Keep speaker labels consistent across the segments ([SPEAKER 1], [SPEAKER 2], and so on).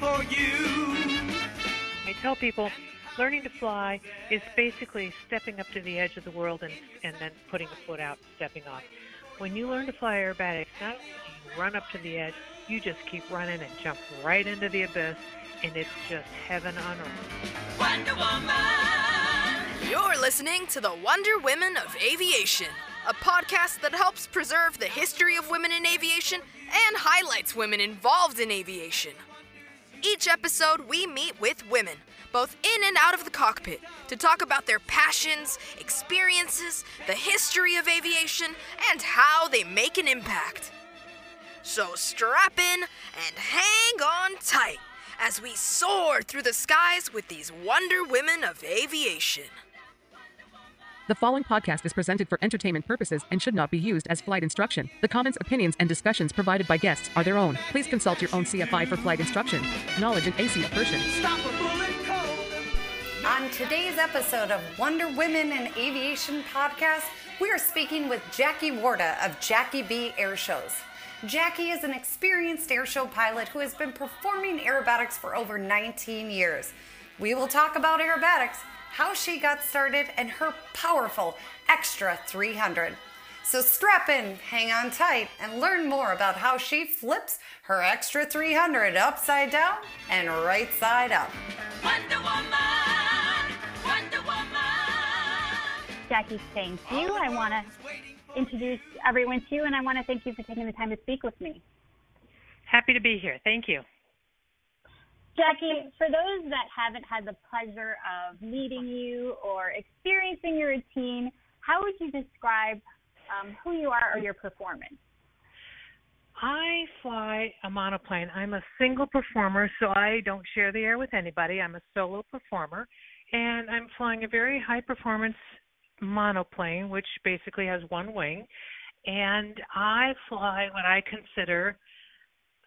[SPEAKER 1] for you.
[SPEAKER 2] I tell people learning to fly is basically stepping up to the edge of the world and, and then putting a foot out, stepping off. When you learn to fly aerobatics, not only do you run up to the edge, you just keep running and jump right into the abyss, and it's just heaven on earth.
[SPEAKER 1] Wonder Woman.
[SPEAKER 3] You're listening to the Wonder Women of Aviation, a podcast that helps preserve the history of women in aviation and highlights women involved in aviation. Each episode, we meet with women, both in and out of the cockpit, to talk about their passions, experiences, the history of aviation, and how they make an impact. So strap in and hang on tight as we soar through the skies with these Wonder Women of Aviation.
[SPEAKER 4] The following podcast is presented for entertainment purposes and should not be used as flight instruction. The comments, opinions, and discussions provided by guests are their own. Please consult your own CFI for flight instruction, knowledge, and ACF version.
[SPEAKER 1] Stop a bullet cold.
[SPEAKER 5] On today's episode of Wonder Women in Aviation podcast, we are speaking with Jackie Warda of Jackie B Air Shows. Jackie is an experienced airshow pilot who has been performing aerobatics for over 19 years. We will talk about aerobatics, how she got started, and her powerful Extra 300. So strap in, hang on tight, and learn more about how she flips her Extra 300 upside down and right side up.
[SPEAKER 1] Wonder Woman. Wonder Woman.
[SPEAKER 6] Jackie, thank you. I want to introduce everyone to you, and I want to thank you for taking the time to speak with me.
[SPEAKER 2] Happy to be here. Thank you.
[SPEAKER 6] Jackie, for those that haven't had the pleasure of meeting you or experiencing your routine, how would you describe um, who you are or your performance?
[SPEAKER 2] I fly a monoplane. I'm a single performer, so I don't share the air with anybody. I'm a solo performer, and I'm flying a very high performance monoplane, which basically has one wing. And I fly what I consider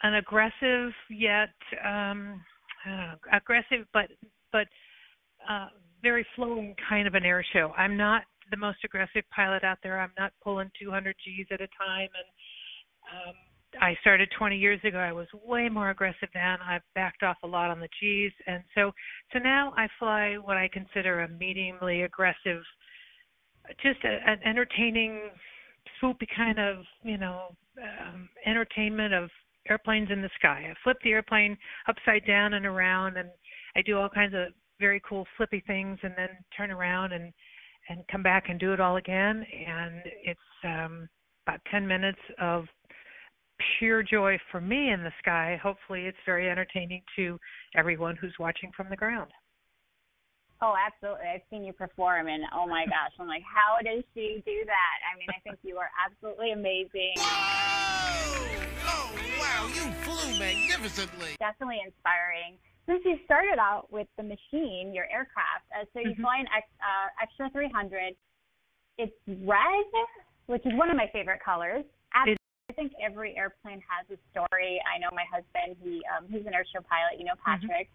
[SPEAKER 2] an aggressive yet um, I aggressive but but uh, very flowing kind of an air show. I'm not the most aggressive pilot out there. I'm not pulling 200 G's at a time and um, I started 20 years ago. I was way more aggressive then. I've backed off a lot on the G's, and so so now I fly what I consider a mediumly aggressive, just a, an entertaining, swoopy kind of you know um, entertainment of airplanes in the sky. I flip the airplane upside down and around, and I do all kinds of very cool flippy things, and then turn around and and come back and do it all again. And it's um, about 10 minutes of pure joy for me in the sky. Hopefully, it's very entertaining to everyone who's watching from the ground.
[SPEAKER 6] Oh, absolutely. I've seen you perform, and oh my gosh, I'm like, how does she do that? I mean, I think you are absolutely amazing.
[SPEAKER 7] Oh, wow, you flew magnificently.
[SPEAKER 6] Definitely inspiring. Since you started out with the machine, your aircraft, uh, so you
[SPEAKER 2] Mhm.
[SPEAKER 6] fly an X, uh, Extra 300. It's red, which is one of my favorite colors. Ab-
[SPEAKER 2] It-
[SPEAKER 6] I think every airplane has a story. I know my husband; he um, he's an airshow pilot. You know Patrick.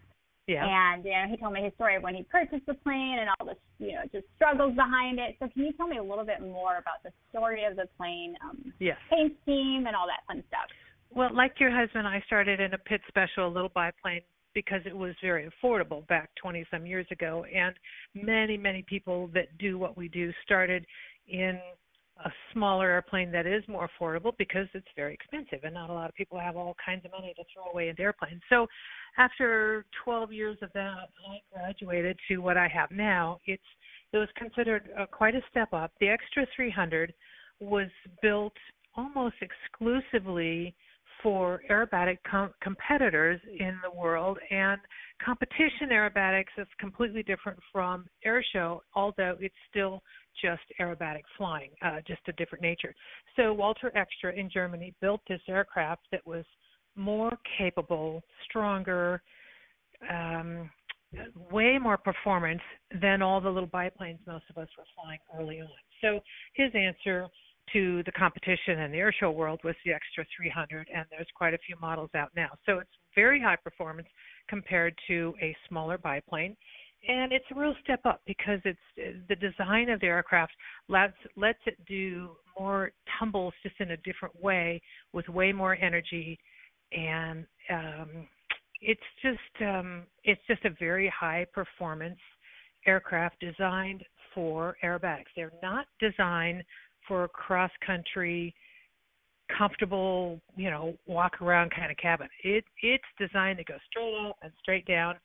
[SPEAKER 2] Yeah.
[SPEAKER 6] And you know, he told me his story of when he purchased the plane and all the you know just struggles behind it. So can you tell me a little bit more about the story of the plane, um,
[SPEAKER 2] Yes.
[SPEAKER 6] paint scheme, and all that fun stuff?
[SPEAKER 2] Well, like your husband, I started in a Pitts Special, a little biplane, because it was very affordable back 20 some years ago. And many, many people that do what we do started in a smaller airplane that is more affordable because it's very expensive and not a lot of people have all kinds of money to throw away into airplanes. So after 12 years of that, I graduated to what I have now. It's it was considered uh, quite a step up. The Extra 300 was built almost exclusively for aerobatic com- competitors in the world and competition aerobatics is completely different from airshow although it's still just aerobatic flying uh, just a different nature. So walter extra in germany built this aircraft that was more capable stronger um, way more performance than all the little biplanes most of us were flying early on. So his answer to the competition in the airshow world was the Extra 300, and there's quite a few models out now. So it's very high performance compared to a smaller biplane, and it's a real step up because it's the design of the aircraft lets lets it do more tumbles just in a different way with way more energy and um, it's just um it's just a very high performance aircraft designed for aerobatics. They're not designed for a cross country comfortable, you know, walk around kind of cabin. It it's designed to go straight up and straight down.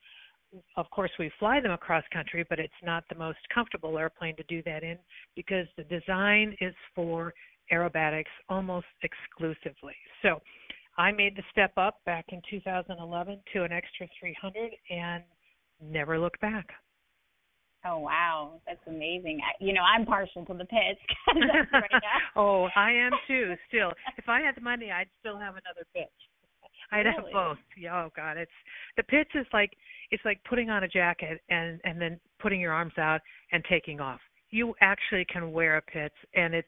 [SPEAKER 2] Of course, we fly them across country, but it's not the most comfortable airplane to do that in because the design is for aerobatics almost exclusively. So, I made the step up back in 2011 to an extra 300 and never looked back.
[SPEAKER 6] Oh wow, that's amazing. I, you know, I'm partial to the Pitts. right
[SPEAKER 2] oh, I am too. Still, if I had the money, I'd still have another Pitts. I'd have both. Yeah, oh God, it's the Pitts is like it's like putting on a jacket and and then putting your arms out and taking off. You actually can wear a Pitts, and it's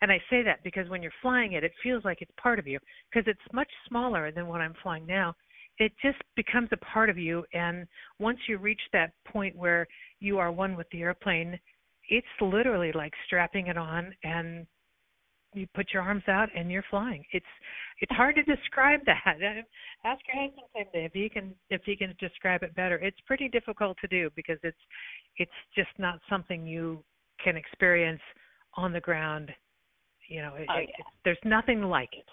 [SPEAKER 2] and I say that because when you're flying it, it feels like it's part of you because it's much smaller than what I'm flying now. It just becomes a part of you, and once you reach that point where you are one with the airplane, it's literally like strapping it on and you put your arms out and you're flying. It's it's hard to describe that. Ask your husband someday if he can if he can describe it better. It's pretty difficult to do because it's it's just not something you can experience on the ground. You know, it,
[SPEAKER 6] Oh,
[SPEAKER 2] it,
[SPEAKER 6] yeah.
[SPEAKER 2] there's nothing like it.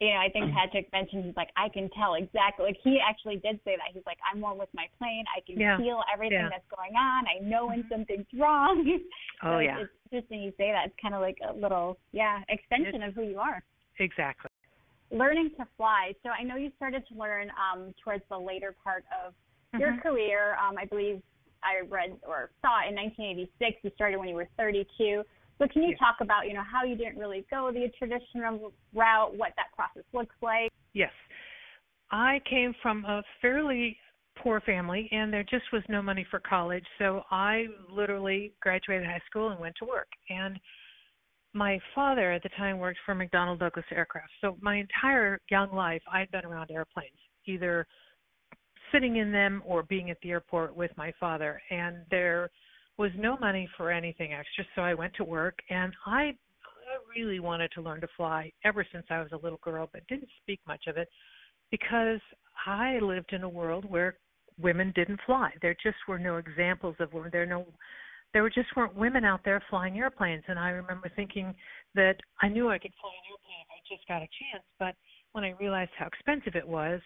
[SPEAKER 6] You know, I think Patrick mentioned he's like, I can tell exactly. Like he actually did say that. He's like, I'm one with my plane. I can
[SPEAKER 2] Yeah.
[SPEAKER 6] feel everything
[SPEAKER 2] Yeah.
[SPEAKER 6] that's going on. I know when something's wrong.
[SPEAKER 2] Oh
[SPEAKER 6] so
[SPEAKER 2] yeah,
[SPEAKER 6] It's interesting you say that. It's kind of like a little, yeah, extension of who you are.
[SPEAKER 2] exactly.
[SPEAKER 6] learning to fly. So I know you started to learn um, towards the later part of your
[SPEAKER 2] Mhm.
[SPEAKER 6] career. Um, I believe I read or saw in 1986 you started when you were 32. So can you talk about you know how you didn't really go the traditional route, what that process looks like?
[SPEAKER 2] Yes. I came from a fairly poor family and there just was no money for college, so I literally graduated high school and went to work. And my father at the time worked for McDonnell Douglas Aircraft. So my entire young life I'd been around airplanes, either sitting in them or being at the airport with my father and there was no money for anything extra, so I went to work and I I really wanted to learn to fly ever since I was a little girl, but didn't speak much of it because I lived in a world where women didn't fly. There just were no examples of women. There no there were just weren't women out there flying airplanes and I remember thinking that I knew I could fly an airplane if I just got a chance, but when I realized how expensive it was,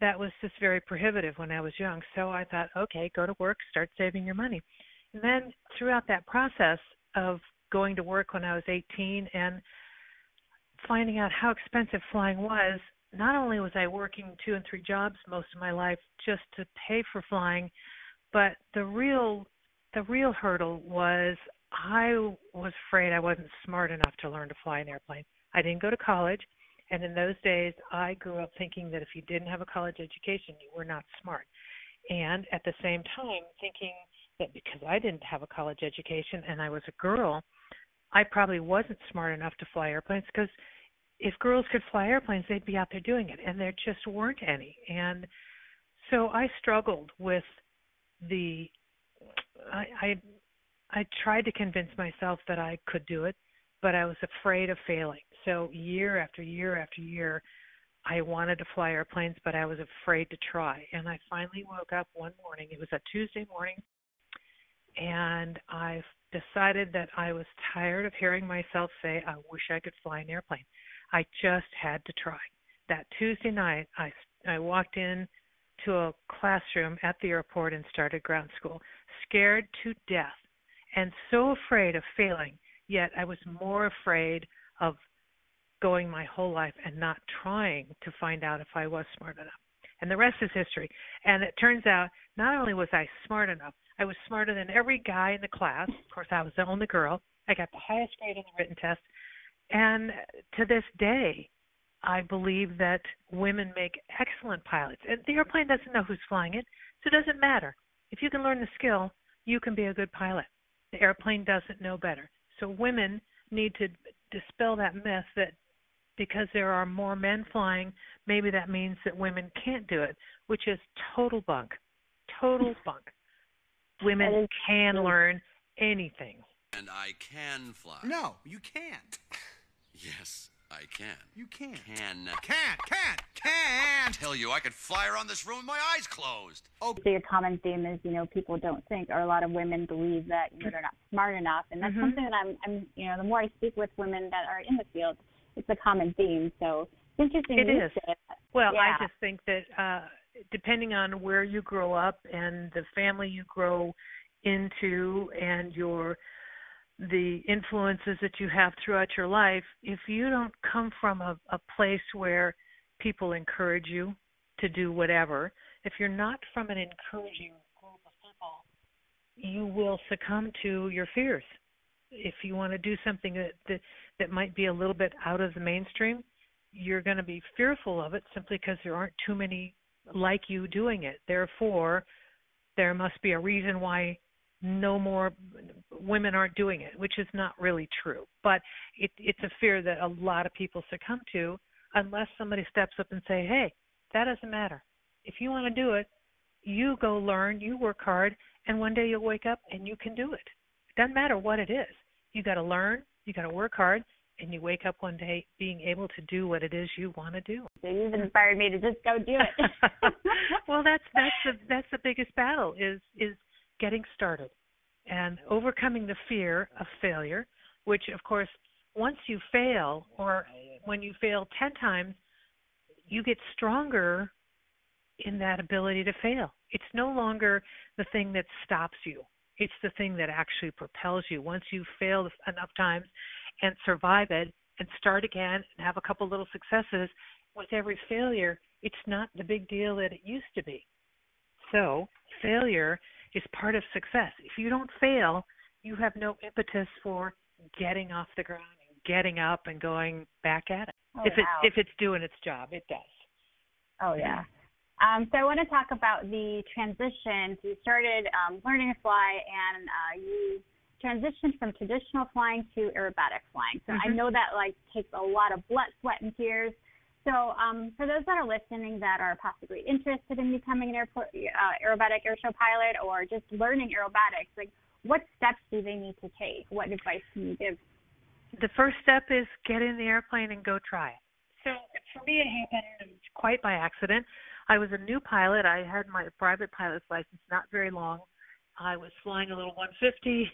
[SPEAKER 2] that was just very prohibitive when I was young. So I thought, okay, go to work, start saving your money. And then throughout that process of going to work when I was 18 and finding out how expensive flying was, not only was I working two and three jobs most of my life just to pay for flying, but the real the real hurdle was I was afraid I wasn't smart enough to learn to fly an airplane. I didn't go to college, and in those days I grew up thinking that if you didn't have a college education, you were not smart. And at the same time thinking that because I didn't have a college education and I was a girl, I probably wasn't smart enough to fly airplanes because if girls could fly airplanes, they'd be out there doing it, and there just weren't any. And so I struggled with the. I I, I tried to convince myself that I could do it, but I was afraid of failing. So year after year after year, I wanted to fly airplanes, but I was afraid to try. And I finally woke up one morning. It was a Tuesday morning, and I decided that I was tired of hearing myself say, "I wish I could fly an airplane." I just had to try. That Tuesday night, I I walked in to a classroom at the airport and started ground school, scared to death and so afraid of failing. Yet I was more afraid of going my whole life and not trying to find out if I was smart enough. And the rest is history. And it turns out not only was I smart enough, I was smarter than every guy in the class. Of course, I was the only girl. I got the highest grade on the written test. And to this day, I believe that women make excellent pilots. And the airplane doesn't know who's flying it, so it doesn't matter. If you can learn the skill, you can be a good pilot. The airplane doesn't know better. So women need to dispel that myth that because there are more men flying, maybe that means that women can't do it, which is total bunk. Total bunk.
[SPEAKER 6] That
[SPEAKER 2] Women can learn anything.
[SPEAKER 8] And I can fly.
[SPEAKER 7] No, you can't.
[SPEAKER 8] Yes, I can.
[SPEAKER 7] You can't.
[SPEAKER 8] Can.
[SPEAKER 7] Can't, can't, can't.
[SPEAKER 8] Tell you, I could fly around this room with my eyes closed. Oh.
[SPEAKER 6] So your common theme is, you know, people don't think, or a lot of women believe that you know they're not smart enough, and that's
[SPEAKER 2] Mhm.
[SPEAKER 6] something that I'm, I'm, you know, the more I speak with women that are in the field, it's a common theme. So it's interesting.
[SPEAKER 2] It
[SPEAKER 6] you
[SPEAKER 2] is.
[SPEAKER 6] say that.
[SPEAKER 2] Well,
[SPEAKER 6] Yeah.
[SPEAKER 2] I just think that uh depending on where you grow up and the family you grow into and your the influences that you have throughout your life, if you don't come from a, a place where people encourage you to do whatever, if you're not from an encouraging group of people, you will succumb to your fears. If you want to do something that that, that might be a little bit out of the mainstream, you're going to be fearful of it simply because there aren't too many like you doing it. Therefore, there must be a reason why no more women aren't doing it, which is not really true. But it, it's a fear that a lot of people succumb to unless somebody steps up and say, "Hey, that doesn't matter. If you want to do it, you go learn, you work hard, and one day you'll wake up and you can do it. It doesn't matter what it is. You got to learn, you got to work hard, and you wake up one day being able to do what it is you want to do."
[SPEAKER 6] So you've inspired me to just go do it.
[SPEAKER 2] well, that's that's the that's the biggest battle is is getting started and overcoming the fear of failure, which of course once you fail or when you fail 10 times, you get stronger in that ability to fail. It's no longer the thing that stops you. It's the thing that actually propels you. Once you've failed enough times and survive it and start again and have a couple little successes, with every failure, it's not the big deal that it used to be. So, failure is part of success. If you don't fail, you have no impetus for getting off the ground and getting up and going back at it.
[SPEAKER 6] Oh,
[SPEAKER 2] if it
[SPEAKER 6] wow.
[SPEAKER 2] if it's doing its job, it does.
[SPEAKER 6] Oh yeah. Um, so I want to talk about the transition. So you started um, learning to fly, and uh, you transitioned from traditional flying to aerobatic flying. So I
[SPEAKER 2] Mhm.
[SPEAKER 6] know that like takes a lot of blood, sweat, and tears. So um, for those that are listening that are possibly interested in becoming an airport uh, aerobatic airshow pilot or just learning aerobatics, like what steps do they need to take? What advice can you give?
[SPEAKER 2] The first step is get in the airplane and go try it. So for me, it happened quite by accident. I was a new pilot. I had my private pilot's license not very long. I was flying a little 150,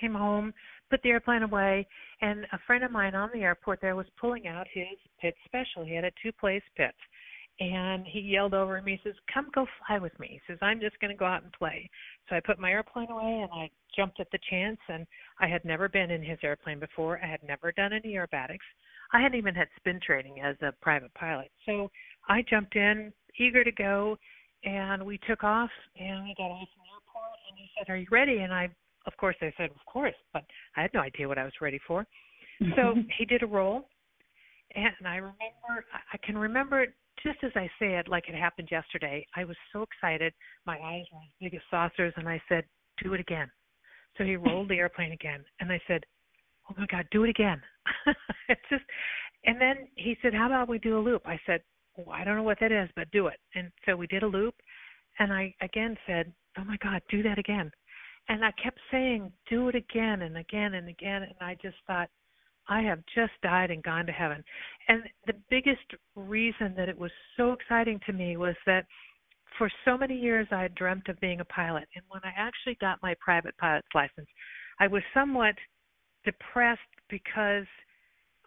[SPEAKER 2] came home, put the airplane away, and a friend of mine on the airport there was pulling out his Pitts Special. He had a two-place Pitts. And he yelled over at me, he says, Come go fly with me. He says, I'm just to go out and play. So I put my airplane away and I jumped at the chance. And I had never been in his airplane before. I had never done any aerobatics. I hadn't even had spin training as a private pilot. So I jumped in, eager to go, and we took off and we got off in the airport. And he said, Are you ready? And I, of course, I said, Of course, but I had no idea what I was ready for. So he did a roll, and I remember, I- I can remember it just as I say it, like it happened yesterday. I was so excited. My eyes were as big as saucers, and I said, "Do it again." So he rolled the airplane again, and I said, "Oh my God, do it again!" it's just, and then he said, "How about we do a loop?" I said, well, "I don't know what that is, but do it." And so we did a loop, and I again said, "Oh my God, do that again." And I kept saying, "Do it again and again and again," and I just thought, I have just died and gone to heaven. And the biggest reason that it was so exciting to me was that for so many years I had dreamt of being a pilot. And when I actually got my private pilot's license, I was somewhat depressed because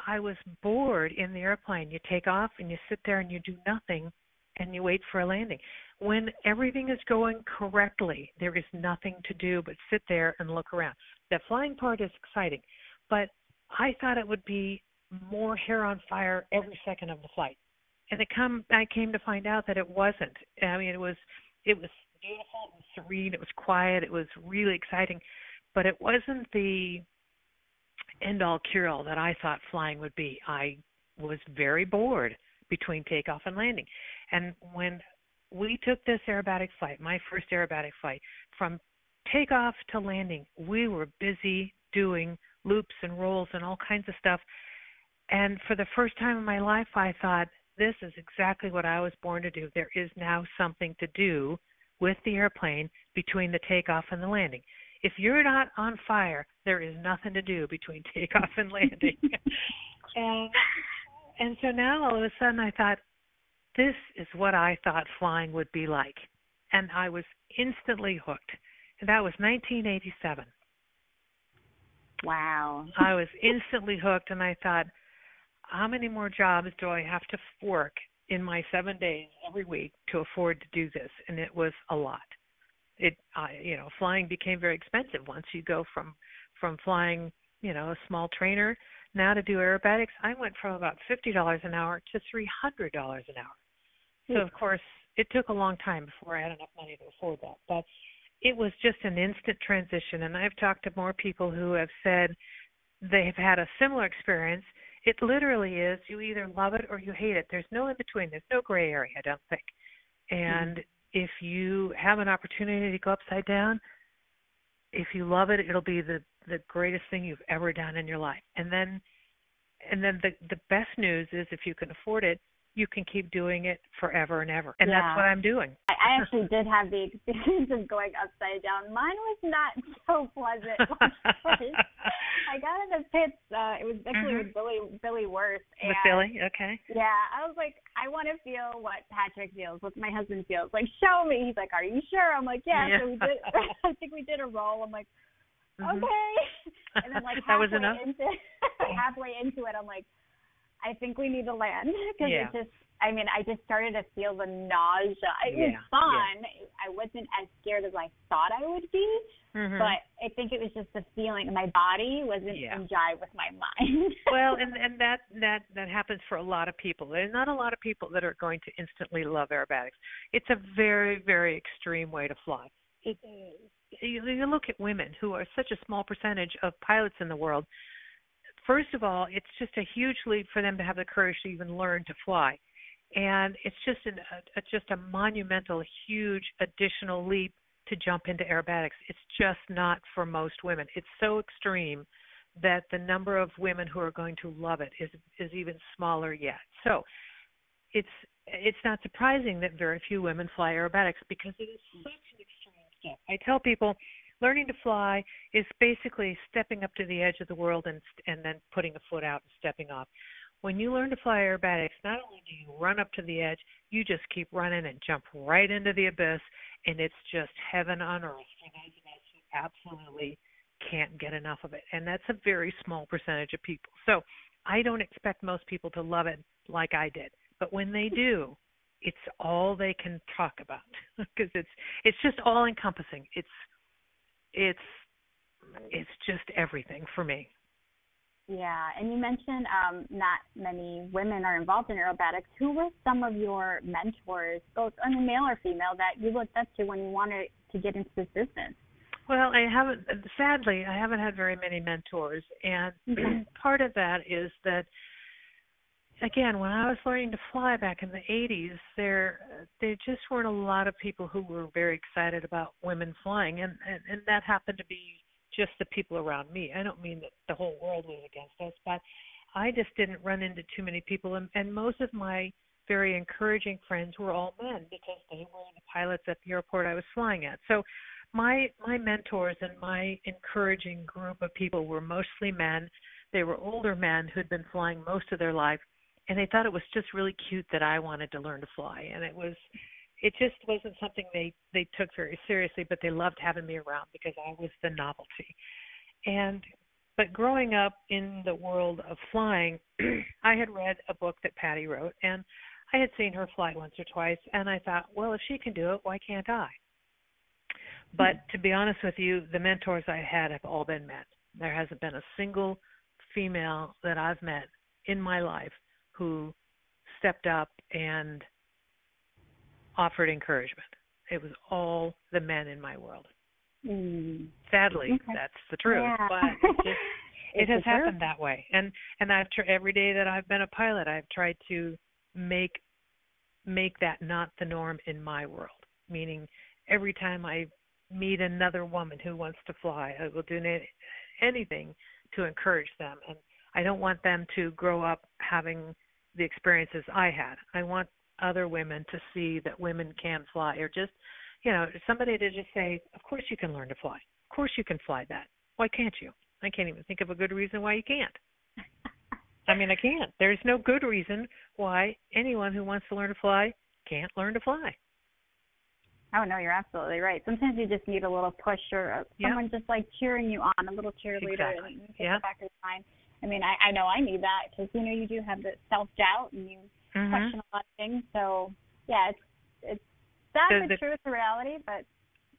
[SPEAKER 2] I was bored in the airplane. You take off and you sit there and you do nothing and you wait for a landing. When everything is going correctly, there is nothing to do but sit there and look around. The flying part is exciting, but I thought it would be more hair on fire every second of the flight. And it come I came to find out that it wasn't. I mean it was it was beautiful, it was serene, it was quiet, it was really exciting, but it wasn't the end all cure all that I thought flying would be. I was very bored between takeoff and landing. And when we took this aerobatic flight, my first aerobatic flight, from takeoff to landing, we were busy doing loops and rolls and all kinds of stuff. And for the first time in my life, I thought, this is exactly what I was born to do. There is now something to do with the airplane between the takeoff and the landing. If you're not on fire, there is nothing to do between takeoff and landing. and and so now all of a sudden I thought, this is what I thought flying would be like, and I was instantly hooked. And that was 1987.
[SPEAKER 6] Wow.
[SPEAKER 2] I was instantly hooked, and I thought, how many more jobs do I have to work in my seven days every week to afford to do this? And it was a lot. It, I, you know, flying became very expensive once you go from from flying, you know, a small trainer now to do aerobatics. I went from about fifty dollars an hour to three hundred dollars an hour. So of course, it took a long time before I had enough money to afford that. But it was just an instant transition and I've talked to more people who have said they've had a similar experience. It literally is you either love it or you hate it. There's no in between. There's no gray area, I don't think. And mm-hmm. if you have an opportunity to go upside down, if you love it, it'll be the the greatest thing you've ever done in your life. And then and then the the best news is if you can afford it, you can keep doing it forever and ever. And
[SPEAKER 6] yeah.
[SPEAKER 2] that's what I'm doing.
[SPEAKER 6] I, I actually did have the experience of going upside down. Mine was not so pleasant. I got in the Pitts. Uh, it was actually mm-hmm. with Billy Billy Werth.
[SPEAKER 2] With Billy, okay.
[SPEAKER 6] Yeah, I was like, I want to feel what Patrick feels, what my husband feels. Like, show me. He's like, Are you sure? I'm like, Yeah. yeah. So we did. I think we did a roll. I'm like, mm-hmm. Okay. And then like halfway into halfway into it, I'm like I think we need to land because yeah. it just I mean, I just started to feel the nausea. It
[SPEAKER 2] yeah,
[SPEAKER 6] was fun. Yeah. I wasn't as scared as I thought I would be,
[SPEAKER 2] mm-hmm.
[SPEAKER 6] but I think it was just the feeling. My body wasn't in jive with my mind.
[SPEAKER 2] well, and and that that that happens for a lot of people. There's not a lot of people that are going to instantly love aerobatics. It's a very very extreme way to fly. It, you, you look at women who are such a small percentage of pilots in the world first of all, it's just a huge leap for them to have the courage to even learn to fly, and it's just an, a, just a monumental, huge additional leap to jump into aerobatics. It's just not for most women. It's so extreme that the number of women who are going to love it is is even smaller yet. So it's it's not surprising that very few women fly aerobatics because it is such an extreme step. I tell people learning to fly is basically stepping up to the edge of the world and and then putting a foot out and stepping off. When you learn to fly aerobatics, not only do you run up to the edge, you just keep running and jump right into the abyss, and it's just heaven on earth for those of us who absolutely can't get enough of it. And that's a very small percentage of people. So I don't expect most people to love it like I did, but when they do, it's all they can talk about because it's it's just all encompassing. It's it's it's just everything for me.
[SPEAKER 6] Yeah, and you mentioned um, not many women are involved in aerobatics. Who were some of your mentors, both on the male or female, that you looked up to when you wanted to get into this business?
[SPEAKER 2] Well, I haven't. Sadly, I haven't had very many mentors, and
[SPEAKER 6] mm-hmm.
[SPEAKER 2] part of that is that again, when I was learning to fly back in the 80s, there there just weren't a lot of people who were very excited about women flying, and and, and that happened to be just the people around me. I don't mean that the whole world was against us, but I just didn't run into too many people, and, and most of my very encouraging friends were all men because they were the pilots at the airport I was flying at. So my my mentors and my encouraging group of people were mostly men. They were older men who'd been flying most of their life and they thought it was just really cute that I wanted to learn to fly and it was it just wasn't something they they took very seriously but they loved having me around because I was the novelty. And but growing up in the world of flying I had read a book that Patty wrote and I had seen her fly once or twice and I thought well if she can do it why can't I? But to be honest with you the mentors I had have all been men. There hasn't been a single female that I've met in my life who stepped up and offered encouragement. It was all the men in my world.
[SPEAKER 6] Mm.
[SPEAKER 2] Sadly,
[SPEAKER 6] okay.
[SPEAKER 2] that's the truth,
[SPEAKER 6] yeah.
[SPEAKER 2] but it, just, it has happened
[SPEAKER 6] truth.
[SPEAKER 2] that way. And and I've tr- every day that I've been a pilot, I've tried to make make that not the norm in my world. Meaning, every time I meet another woman who wants to fly, I will do anything to encourage them. And I don't want them to grow up having the experiences I had. I want other women to see that women can fly, or just, you know, somebody to just say, "Of course you can learn to fly. Of course you can fly that. Why can't you?" I can't even think of a good reason why you can't. I mean, I can't. There's no good reason why anyone who wants to learn to fly can't learn to fly.
[SPEAKER 6] Oh no, you're absolutely right. Sometimes you just need a little push or uh,
[SPEAKER 2] Yeah.
[SPEAKER 6] someone just like cheering you on, a little cheerleader,
[SPEAKER 2] Exactly.
[SPEAKER 6] and take
[SPEAKER 2] Yeah.
[SPEAKER 6] back of the line. I mean, I, I know I need that because you know you do have the self doubt and you
[SPEAKER 2] Mhm.
[SPEAKER 6] question a lot of things. So yeah, it's it's
[SPEAKER 2] The-
[SPEAKER 6] but
[SPEAKER 2] the-
[SPEAKER 6] true. It's reality, but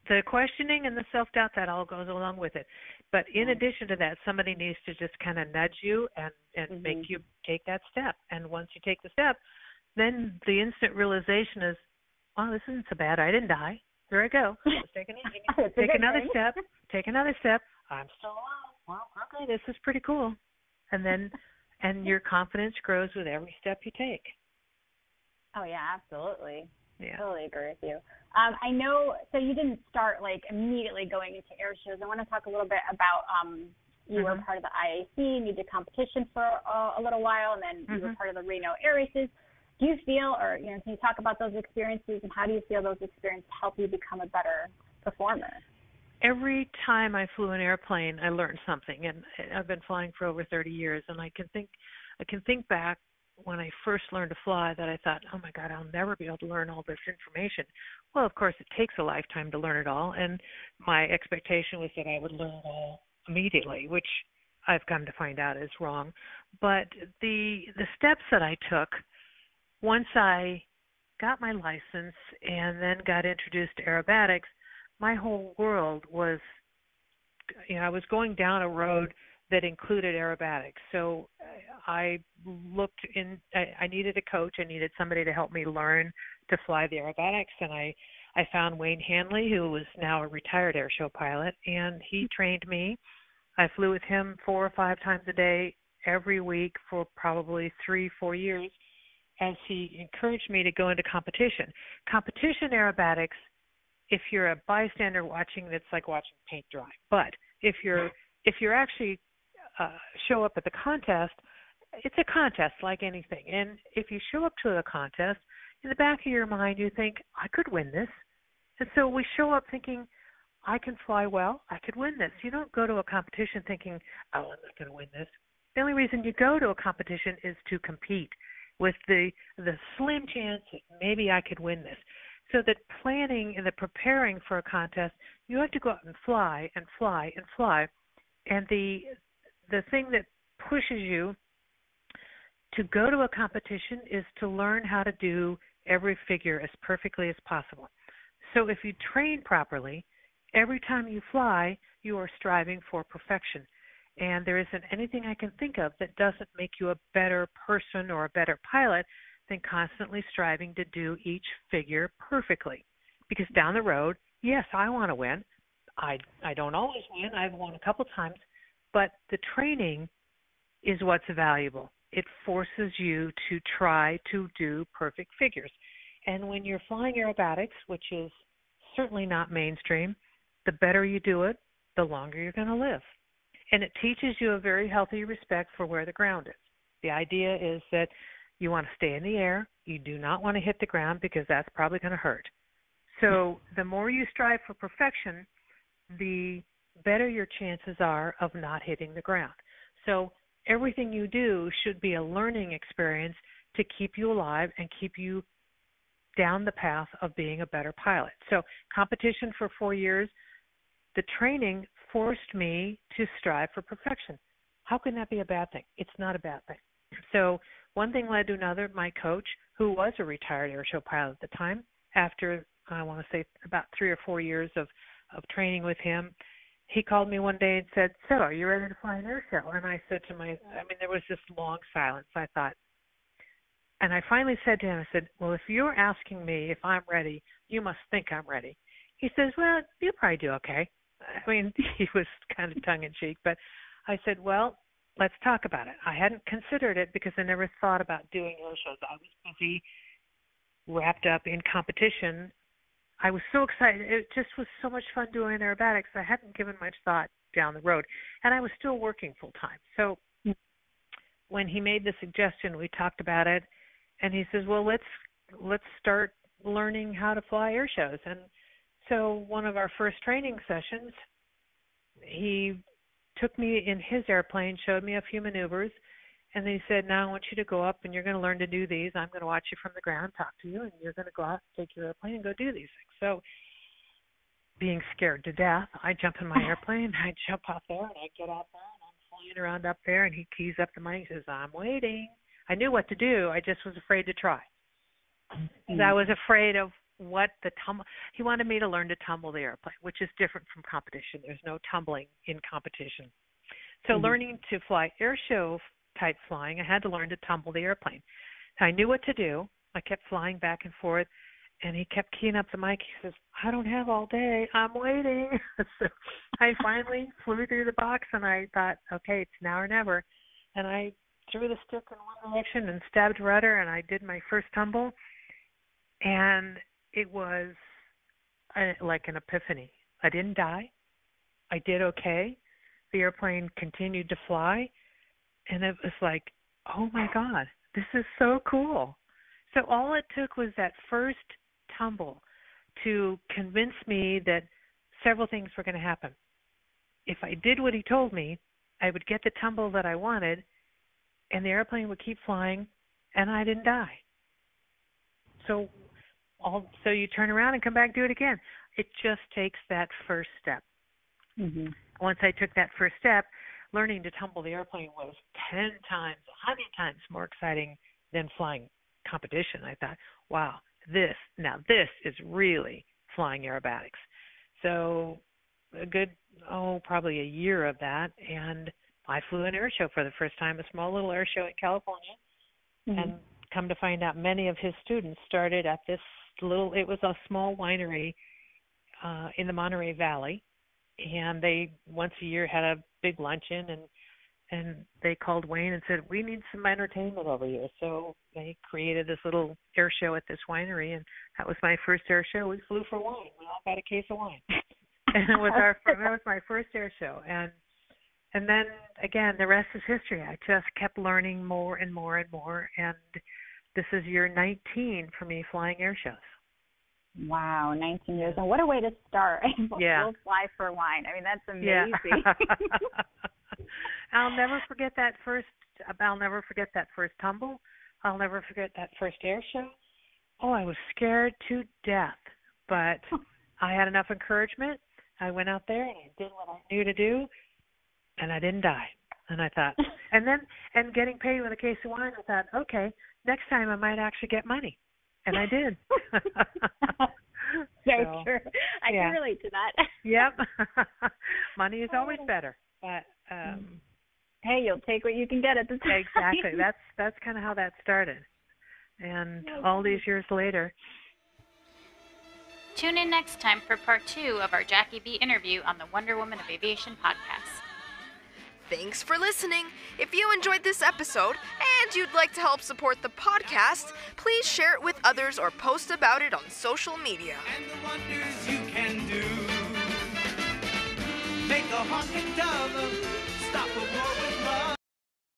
[SPEAKER 2] the questioning and the self doubt that all goes along with it. But in addition to that, somebody needs to just kind of nudge you and and
[SPEAKER 6] Mhm.
[SPEAKER 2] make you take that step. And once you take the step, then the instant realization is, "Wow, this isn't so bad. I didn't die. Here I go. Let's take, an, take another step. Take another step. I'm still alive. Well, okay, this is pretty cool." And then, and your confidence grows with every step you take.
[SPEAKER 6] oh yeah, absolutely.
[SPEAKER 2] Yeah.
[SPEAKER 6] Totally agree with you. Um, I know. So you didn't start like immediately going into air shows. I want to talk a little bit about. Um, you were
[SPEAKER 2] Mhm.
[SPEAKER 6] part of the IAC and you did competition for uh, a little while, and then you were
[SPEAKER 2] Mhm.
[SPEAKER 6] part of the Reno Air Races. Do you feel, or you know, can you talk about those experiences and how do you feel those experiences help you become a better performer?
[SPEAKER 2] Every time I flew an airplane, I learned something, and I've been flying for over 30 years, and I can think, I can think back when I first learned to fly that I thought, oh my God, I'll never be able to learn all this information. Well, of course, it takes a lifetime to learn it all, and my expectation was that I would learn it all immediately, which I've come to find out is wrong. But the the steps that I took once I got my license and then got introduced to aerobatics my whole world was you know I was going down a road that included aerobatics. So uh, I looked in I, I needed a coach, I needed somebody to help me learn to fly the aerobatics and I I found Wayne Handley who was now a retired air show pilot and he trained me. I flew with him four or five times a day every week for probably 3 4 years as he encouraged me to go into competition. Competition aerobatics if you're a bystander watching it's like watching paint dry. But if you're if you're actually uh, show up at the contest it's a contest like anything. And if you show up to a contest in the back of your mind you think i could win this. And so we show up thinking i can fly well. I could win this. You don't go to a competition thinking oh i'm not going to win this. The only reason you go to a competition is to compete with the the slim chance that maybe i could win this so that planning and the preparing for a contest, you have to go out and fly and fly and fly. And the the thing that pushes you to go to a competition is to learn how to do every figure as perfectly as possible. So if you train properly, every time you fly, you are striving for perfection. And there isn't anything I can think of that doesn't make you a better person or a better pilot than constantly striving to do each figure perfectly. Because down the road, yes, I want to win. I I don't always win. I've won a couple times, but the training is what's valuable. It forces you to try to do perfect figures. And when you're flying aerobatics, which is certainly not mainstream, the better you do it, the longer you're going to live. And it teaches you a very healthy respect for where the ground is. The idea is that you want to stay in the air. You do not want to hit the ground because that's probably going to hurt. So the more you strive for perfection, the better your chances are of not hitting the ground. So everything you do should be a learning experience to keep you alive and keep you down the path of being a better pilot. So competition for 4 years, the training forced me to strive for perfection. How can that be a bad thing? It's not a bad thing. So one thing led to another. My coach, who was a retired airshow pilot at the time, after I want to say about three or four years of of training with him, he called me one day and said, "So, are you ready to fly an air show?" And I said to my, I mean, there was this long silence. I thought, and I finally said to him, I said, "Well, if you're asking me if I'm ready, you must think I'm ready." He says, "Well, you'll probably do okay." I mean, he was kind of tongue in cheek, but I said, "Well, let's talk about it. I hadn't considered it because I never thought about doing air shows. I was busy, wrapped up in competition. I was so excited. It just was so much fun doing aerobatics. I hadn't given much thought down the road, and I was still working full time. So when he made the suggestion, we talked about it, and he says, "Well, let's let's start learning how to fly air shows." And so one of our first training sessions, he took me in his airplane, showed me a few maneuvers, And he said, Now I want you to go up and you're going to learn to do these. I'm going to watch you from the ground, talk to you, and you're going to go out, take your airplane, and go do these things. So, being scared to death, I jump in my airplane, I jump out there, and I get out there, and I'm flying around up there, and he keys up the mic and says, I'm waiting. I knew what to do, I just was afraid to try. 'Cause I was afraid of what the tumble. He wanted me to learn to tumble the airplane, which is different from competition. There's no tumbling in competition. So mm-hmm. learning to fly air show type flying, I had to learn to tumble the airplane. So I knew what to do. I kept flying back and forth, and he kept keying up the mic. He says, "I don't have all day. I'm waiting." so I finally flew through the box, and I thought, "Okay, it's now or never." And I threw the stick in one direction and stabbed rudder, and I did my first tumble, and it was a, like an epiphany. I didn't die. I did okay. The airplane continued to fly, and it was like, oh my god, this is so cool. So all it took was that first tumble to convince me that several things were going to happen. If I did what he told me, I would get the tumble that I wanted, and the airplane would keep flying, and I didn't die. So all so you turn around and come back do it again. It just takes that first step.
[SPEAKER 6] Mm-hmm.
[SPEAKER 2] Once I took that first step, learning to tumble the airplane was ten times, a hundred times more exciting than flying competition. I thought, wow, this now this is really flying aerobatics. So a good oh probably a year of that, and I flew an air show for the first time, a small little air show in California,
[SPEAKER 6] Mm-hmm.
[SPEAKER 2] and come to find out many of his students started at this little it was a small winery uh in the Monterey Valley. And they once a year had a big luncheon and and they called Wayne and said we need some entertainment over here. So they created this little air show at this winery and that was my first air show. We flew for wine. We all got a case of wine. And it was our that was my first air show. And and then again the rest is history. I just kept learning more and more and more. And this is year 19 for me flying air shows
[SPEAKER 6] Wow, 19 years. And what a way to start.
[SPEAKER 2] Yeah.
[SPEAKER 6] We'll fly for wine. I mean, that's amazing.
[SPEAKER 2] yeah i'll never forget that first i'll never forget that first tumble i'll never forget that first air show oh i was scared to death but i had enough encouragement i went out there and i did what i knew to do and i didn't die and i thought and then and getting paid with a case of wine i thought okay next time i might actually get money and i did
[SPEAKER 6] so
[SPEAKER 2] So,
[SPEAKER 6] true. I
[SPEAKER 2] yeah.
[SPEAKER 6] can relate to that.
[SPEAKER 2] yep money is always better but um
[SPEAKER 6] Hey, you'll take what you can get at the time.
[SPEAKER 2] exactly that's that's kind of how that started and all these years later
[SPEAKER 9] Tune in next time for part two of our Jackie B interview on the Wonder Woman of Aviation podcast.
[SPEAKER 3] Thanks for listening. If you enjoyed this episode and you'd like to help support the podcast, please share it with others or post about it on social media.
[SPEAKER 1] and the wonders you can do. Make a honking dove stop